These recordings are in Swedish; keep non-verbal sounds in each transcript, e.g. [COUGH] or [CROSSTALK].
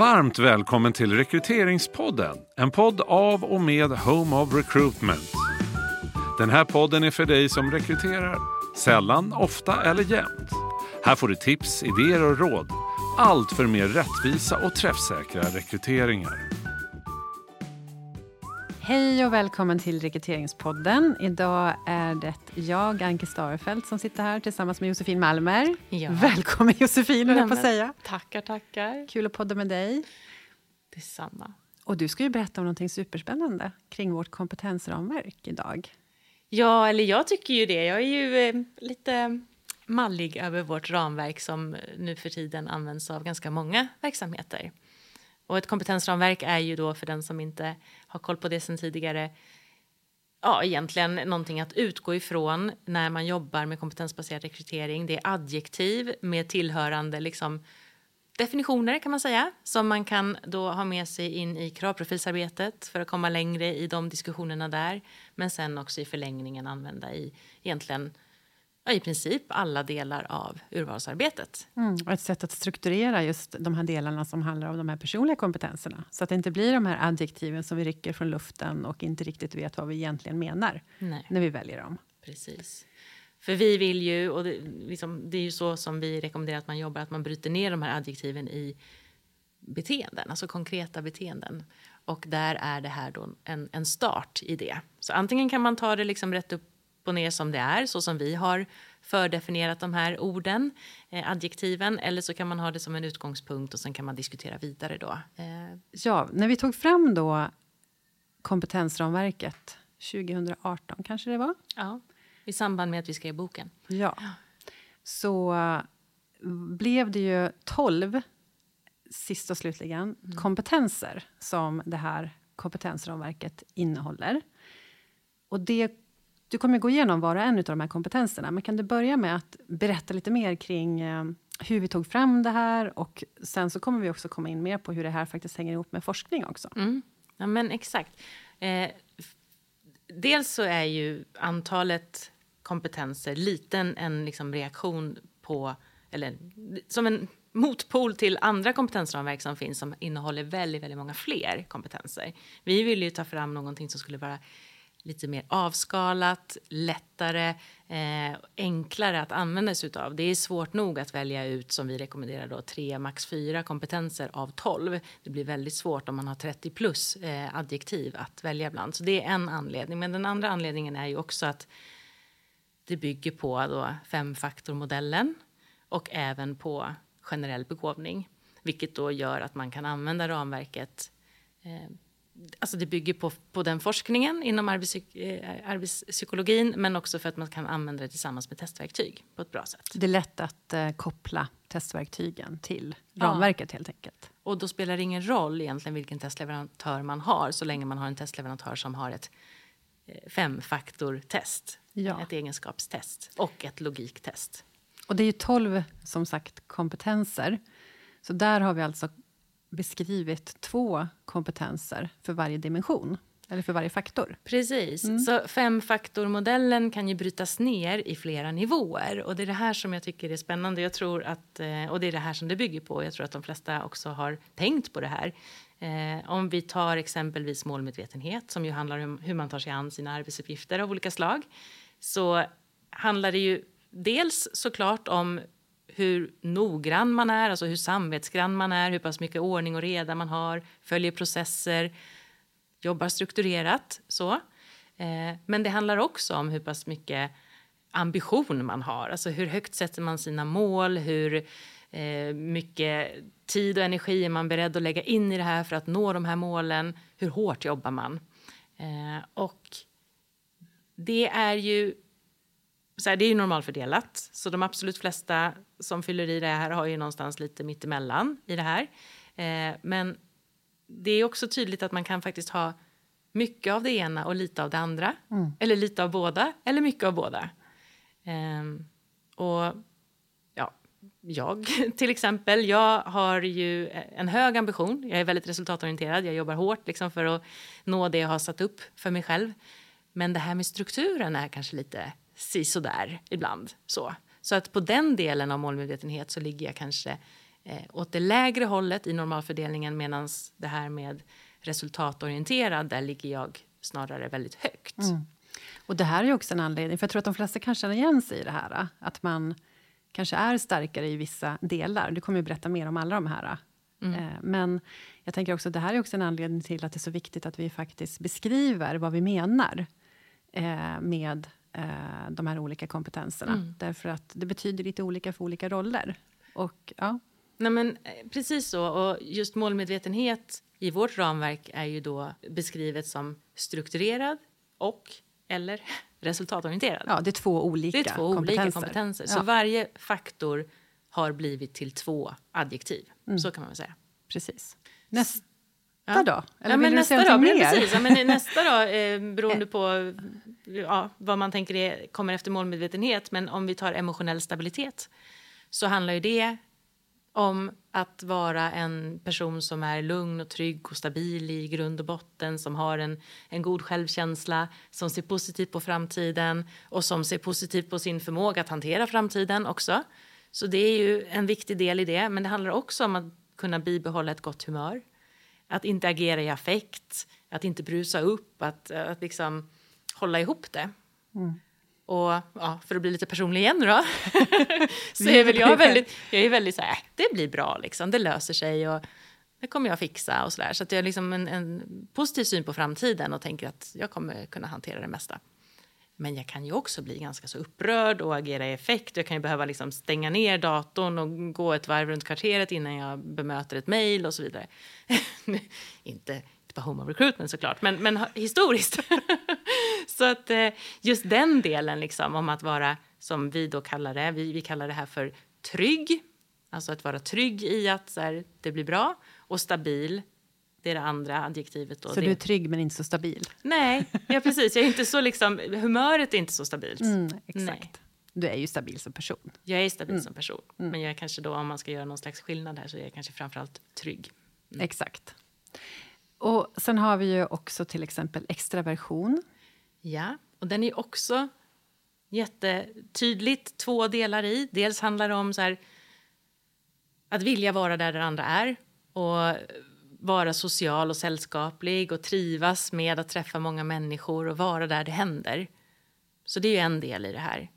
Varmt välkommen till Rekryteringspodden. En podd av och med Home of Recruitment. Den här podden är för dig som rekryterar. Sällan, ofta eller jämt. Här får du tips, idéer och råd. Allt för mer rättvisa och träffsäkra rekryteringar. Hej och välkommen till Rekryteringspodden. Idag är det jag, Anke Starfelt, som sitter här tillsammans med Josefin Malmer. Ja. Välkommen Josefin, höll jag på att säga. Tackar, tackar. Kul att podda med dig. Detsamma. Och du ska ju berätta om något superspännande kring vårt kompetensramverk idag. Ja, eller jag tycker ju det. Jag är ju eh, lite mallig över vårt ramverk som nu för tiden används av ganska många verksamheter. Och ett kompetensramverk är ju då för den som inte har koll på det sen tidigare ja, egentligen någonting att utgå ifrån när man jobbar med kompetensbaserad rekrytering. Det är adjektiv med tillhörande liksom, definitioner kan man säga som man kan då ha med sig in i kravprofilsarbetet för att komma längre i de diskussionerna där. Men sen också i förlängningen använda i egentligen ja, i princip alla delar av urvalsarbetet. Mm, och ett sätt att strukturera just de här delarna som handlar om de här personliga kompetenserna. Så att det inte blir de här adjektiven som vi rycker från luften och inte riktigt vet vad vi egentligen menar Nej. när vi väljer dem. Precis. För vi vill ju, och det, liksom, det är ju så som vi rekommenderar att man jobbar, att man bryter ner de här adjektiven i beteenden, alltså konkreta beteenden. Och där är det här då en, en start i det. Så antingen kan man ta det liksom rätt upp och ner som det är, så som vi har fördefinierat de här orden, eh, adjektiven, eller så kan man ha det som en utgångspunkt och sen kan man diskutera vidare då. Eh, Ja, när vi tog fram då kompetensramverket 2018 kanske det var. ja, I samband med att vi skrev boken. Ja. Så eh, blev det ju 12, sist och slutligen, kompetenser som det här kompetensramverket innehåller. Och det, du kommer gå igenom var och en av de här kompetenserna, men kan du börja med att berätta lite mer kring eh, hur vi tog fram det här och sen så kommer vi också komma in mer på hur det här faktiskt hänger ihop med forskning också. Mm. Ja, men exakt. Eh, dels så är ju antalet kompetenser liten en liksom reaktion på, eller som en motpol till andra kompetensramverk som finns som innehåller väldigt, väldigt många fler kompetenser. Vi ville ju ta fram någonting som skulle vara lite mer avskalat, lättare, eh, enklare att använda sig utav. Det är svårt nog att välja ut, som vi rekommenderar, då, tre, max fyra kompetenser av 12. Det blir väldigt svårt om man har 30 plus eh, adjektiv att välja bland, Så det är en anledning. Men den andra anledningen är ju också att det bygger på då femfaktormodellen och även på generell begåvning, vilket då gör att man kan använda ramverket eh, Alltså det bygger på, på den forskningen inom eh, arbetspsykologin men också för att man kan använda det tillsammans med testverktyg på ett bra sätt. Det är lätt att eh, koppla testverktygen till Ja. ramverket helt enkelt. Och då spelar det ingen roll egentligen vilken testleverantör man har så länge man har en testleverantör som har ett eh, femfaktortest, Ja. ett egenskapstest och ett logiktest. Och det är ju 12 som sagt kompetenser. Så där har vi alltså beskrivit två kompetenser för varje dimension, eller för varje faktor. Precis. Mm. Så femfaktormodellen kan ju brytas ner i flera nivåer. Och det är det här som jag tycker är spännande. Jag tror att, eh, och det är det här som det bygger på. Jag tror att de flesta också har tänkt på det här. Eh, om vi tar exempelvis målmedvetenhet som ju handlar om hur man tar sig an sina arbetsuppgifter av olika slag. Så handlar det ju dels såklart om hur noggrann man är, alltså hur samvetsgrann man är, hur pass mycket ordning och reda man har, följer processer, jobbar strukturerat. Så. Eh, men det handlar också om hur pass mycket ambition man har. Alltså hur högt sätter man sina mål? Hur eh, mycket tid och energi är man beredd att lägga in i det här för att nå de här målen? Hur hårt jobbar man? Eh, och det är ju så här, det är ju normalfördelat, så de absolut flesta som fyller i det här har ju någonstans lite mittemellan i det här. Eh, men det är också tydligt att man kan faktiskt ha mycket av det ena och lite av det andra. Eller lite av båda, eller mycket av båda. Ehm, och ja, jag [LAUGHS] till exempel, jag har ju en hög ambition. Jag är väldigt resultatorienterad. Jag jobbar hårt liksom för att nå det jag har satt upp för mig själv. Men det här med strukturen är kanske lite sisådär ibland. Så. så att på den delen av målmedvetenhet så ligger jag kanske eh, åt det lägre hållet i normalfördelningen medan det här med resultatorienterad, där ligger jag snarare väldigt högt. Mm. Och det här är också en anledning, för jag tror att de flesta kan känna igen sig i det här. Att man kanske är starkare i vissa delar. Du kommer ju berätta mer om alla de här. Mm. Eh, men jag tänker också att det här är också en anledning till att det är så viktigt att vi faktiskt beskriver vad vi menar eh, med eh, de här olika kompetenserna. Mm. Därför att det betyder lite olika för olika roller. Och, ja. Nej, men, precis så. Och just målmedvetenhet i vårt ramverk är ju då beskrivet som strukturerad och eller [LAUGHS] resultatorienterad. Ja, det är två olika det är två kompetenser. Olika kompetenser. Ja. Så varje faktor har blivit till två adjektiv. Mm. Så kan man säga. Precis. Nästa ja. då? Eller ja, men nästa dag, mer? Precis, ja, men nästa då, eh, [LAUGHS] beroende på ja, vad man tänker är, kommer efter målmedvetenhet. Men om vi tar emotionell stabilitet så handlar ju det om att vara en person som är lugn och trygg och stabil i grund och botten som har en, en god självkänsla, som ser positivt på framtiden och som ser positivt på sin förmåga att hantera framtiden också. Så det är ju en viktig del i det, men det handlar också om att kunna bibehålla ett gott humör. Att inte agera i affekt, att inte brusa upp, att, att liksom hålla ihop det. Mm. Och ja, för att bli lite personlig igen då, [LAUGHS] så är väl jag väldigt, jag är väldigt så här, äh, det blir bra liksom, det löser sig och det kommer jag fixa och så där. Så att jag har liksom en, en, positiv syn på framtiden och tänker att jag kommer kunna hantera det mesta. Men jag kan ju också bli ganska så upprörd och agera i effekt. Jag kan ju behöva liksom stänga ner datorn och gå ett varv runt kvarteret innan jag bemöter ett mejl och så vidare. [LAUGHS] inte på Home of Recruitment såklart, men, men historiskt. [LAUGHS] så att eh, just den delen liksom om att vara, som vi då kallar det, vi, vi kallar det här för trygg. Alltså att vara trygg i att så här, det blir bra och stabil. Det är det andra adjektivet. Så det... du är trygg men inte så stabil? Nej, ja, [LAUGHS] precis. Jag är inte så liksom, humöret är inte så stabilt. Mm, exakt. Nej. Du är ju stabil som person. Jag är stabil mm. som person. Mm. Men jag är kanske då, om man ska göra någon slags skillnad här, så är jag kanske framförallt trygg. Mm. Exakt. Och sen har vi ju också till exempel extraversion. Ja, och den är också jättetydligt två delar i. Dels handlar det om så här, att vilja vara där där andra är och vara social och sällskaplig och trivas med att träffa många människor och vara där det händer. Så det är ju en del i det här.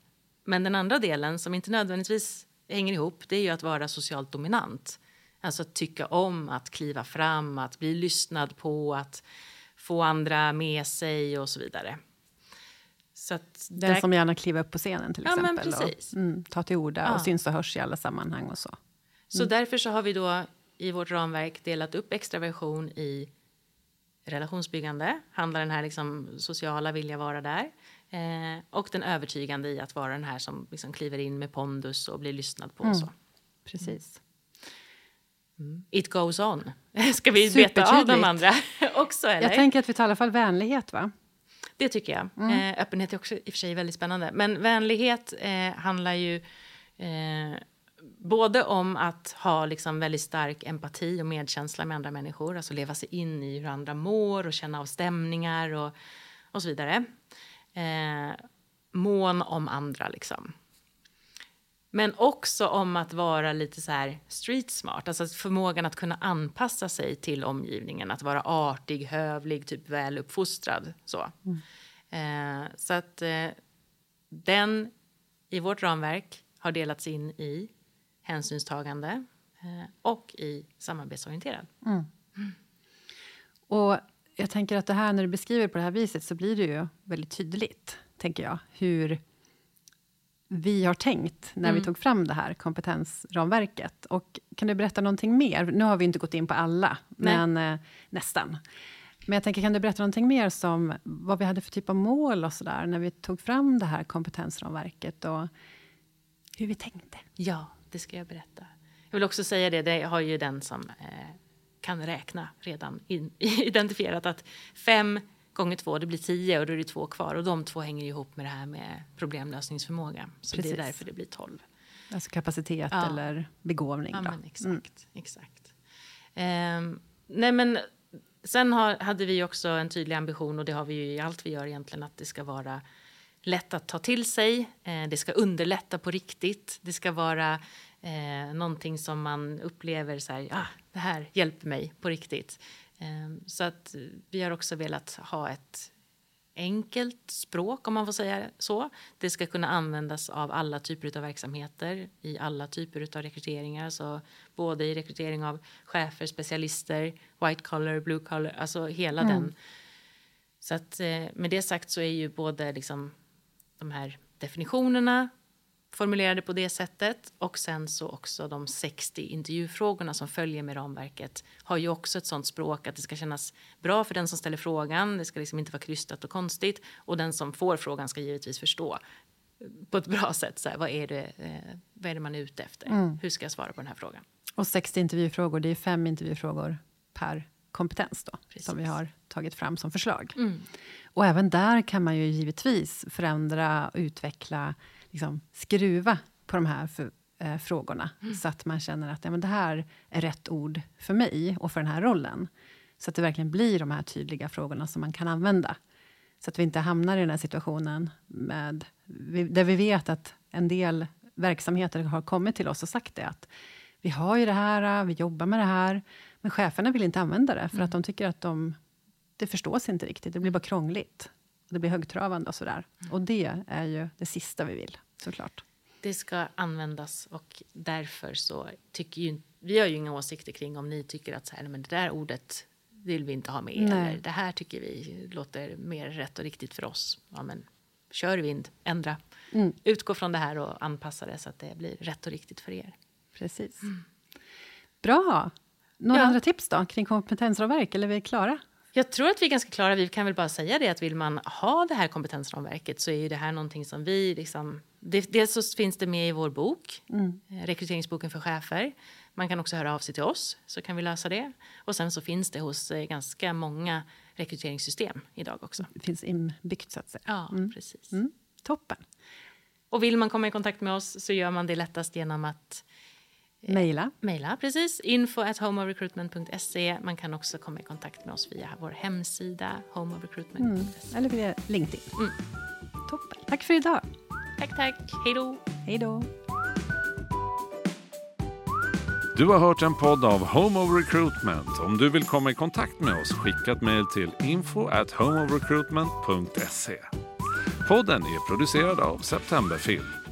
Men den andra delen, som inte nödvändigtvis hänger ihop, det är ju att vara socialt dominant. Alltså att tycka om att kliva fram, att bli lyssnad på, att få andra med sig och så vidare. Så Den där... som gärna kliver upp på scenen till exempel. Ja, och mm, tar till orda ja. och syns och hörs i alla sammanhang och så. Mm. Så därför så har vi då i vårt ramverk delat upp extraversion i relationsbyggande, handlar den här liksom sociala vilja vara där. Eh, och den övertygande i att vara den här som liksom kliver in med pondus och blir lyssnad på. Mm. så. Precis. Mm. It goes on. [LAUGHS] Ska vi beta av de andra [LAUGHS] också? Eller? Jag tänker att vi tar i alla fall vänlighet. va? Det tycker jag. Mm. Eh, öppenhet är också i och för sig väldigt spännande. Men vänlighet eh, handlar ju eh, både om att ha liksom väldigt stark empati och medkänsla med andra människor. Alltså leva sig in i hur andra mår och känna av stämningar och, och så vidare. Eh, mån om andra, liksom. Men också om att vara lite så här street smart, alltså förmågan att kunna anpassa sig till omgivningen, att vara artig, hövlig, typ väl uppfostrad. Så, mm. eh, så att eh, den i vårt ramverk har delats in i hänsynstagande eh, och i samarbetsorienterad. Mm. Mm. Och jag tänker att det här när du beskriver på det här viset så blir det ju väldigt tydligt, tänker jag, hur vi har tänkt när mm. vi tog fram det här kompetensramverket. Och kan du berätta någonting mer? Nu har vi inte gått in på alla, men eh, nästan. Men jag tänker, kan du berätta någonting mer som vad vi hade för typ av mål och så där, när vi tog fram det här kompetensramverket och hur vi tänkte? Ja, det ska jag berätta. Jag vill också säga det, det har ju den som eh, kan räkna redan [LAUGHS] identifierat att fem gånger två, det blir tio och då är det två kvar. Och de två hänger ihop med det här med problemlösningsförmåga. Så Precis. det är därför det blir tolv. Alltså kapacitet ja. eller begåvning. Ja, men exakt. Mm. exakt. Um, nej men, sen har, hade vi också en tydlig ambition, och det har vi ju i allt vi gör egentligen, att det ska vara lätt att ta till sig. Eh, det ska underlätta på riktigt. Det ska vara Eh, någonting som man upplever så här, ah, det här hjälper mig på riktigt. Eh, så att vi har också velat ha ett enkelt språk, om man får säga så. Det ska kunna användas av alla typer av verksamheter i alla typer av rekryteringar. Så både i rekrytering av chefer, specialister, white collar, blue collar, alltså hela mm. den. Så att eh, med det sagt så är ju både liksom de här definitionerna formulerade på det sättet och sen så också de 60 intervjufrågorna som följer med ramverket har ju också ett sånt språk att det ska kännas bra för den som ställer frågan. Det ska liksom inte vara krystat och konstigt och den som får frågan ska givetvis förstå på ett bra sätt. Så här, vad, är det, eh, vad är det man är ute efter? Mm. Hur ska jag svara på den här frågan? Och 60 intervjufrågor, det är fem intervjufrågor per kompetens då, som vi har tagit fram som förslag. Mm. Och även där kan man ju givetvis förändra, utveckla liksom, skruva på de här för, eh, frågorna mm. så att man känner att ja, men det här är rätt ord för mig och för den här rollen. Så att det verkligen blir de här tydliga frågorna som man kan använda. Så att vi inte hamnar i den här situationen med, där vi vet att en del verksamheter har kommit till oss och sagt det. Att vi har ju det här, vi jobbar med det här, men cheferna vill inte använda det för mm. att de tycker att de, det förstås inte riktigt. Det blir bara krångligt. Det blir högtravande och sådär. Mm. Och det är ju det sista vi vill såklart. Det ska användas och därför så tycker ju vi har ju inga åsikter kring om ni tycker att så här, men det där ordet vill vi inte ha med. Nej. Eller det här tycker vi låter mer rätt och riktigt för oss. Ja, men kör vind, ändra. Mm. Utgå från det här och anpassa det så att det blir rätt och riktigt för er. Precis. Mm. Bra. Några ja. andra tips då kring kompetensramverk? Eller är vi klara? Jag tror att vi är ganska klara. Vi kan väl bara säga det att vill man ha det här kompetensramverket så är ju det här någonting som vi liksom Dels så finns det med i vår bok, mm. Eh, rekryteringsboken för chefer. Man kan också höra av sig till oss så kan vi lösa det. Och sen så finns det hos eh, ganska många rekryteringssystem idag också. Det finns inbyggt så att säga. Ja, mm. precis. Mm. Toppen. Och vill man komma i kontakt med oss så gör man det lättast genom att Maila. Maila, precis. Info at homeofrecruitment.se. Man kan också komma i kontakt med oss via vår hemsida homeofrecruitment.se. Mm. Eller via LinkedIn. Mm. Toppen. Tack för idag. Tack, tack. Hej då. Hej då. Du har hört en podd av Home of Recruitment. Om du vill komma i kontakt med oss, skicka ett mejl till info at homeofrecruitment.se. Podden är producerad av Septemberfilm.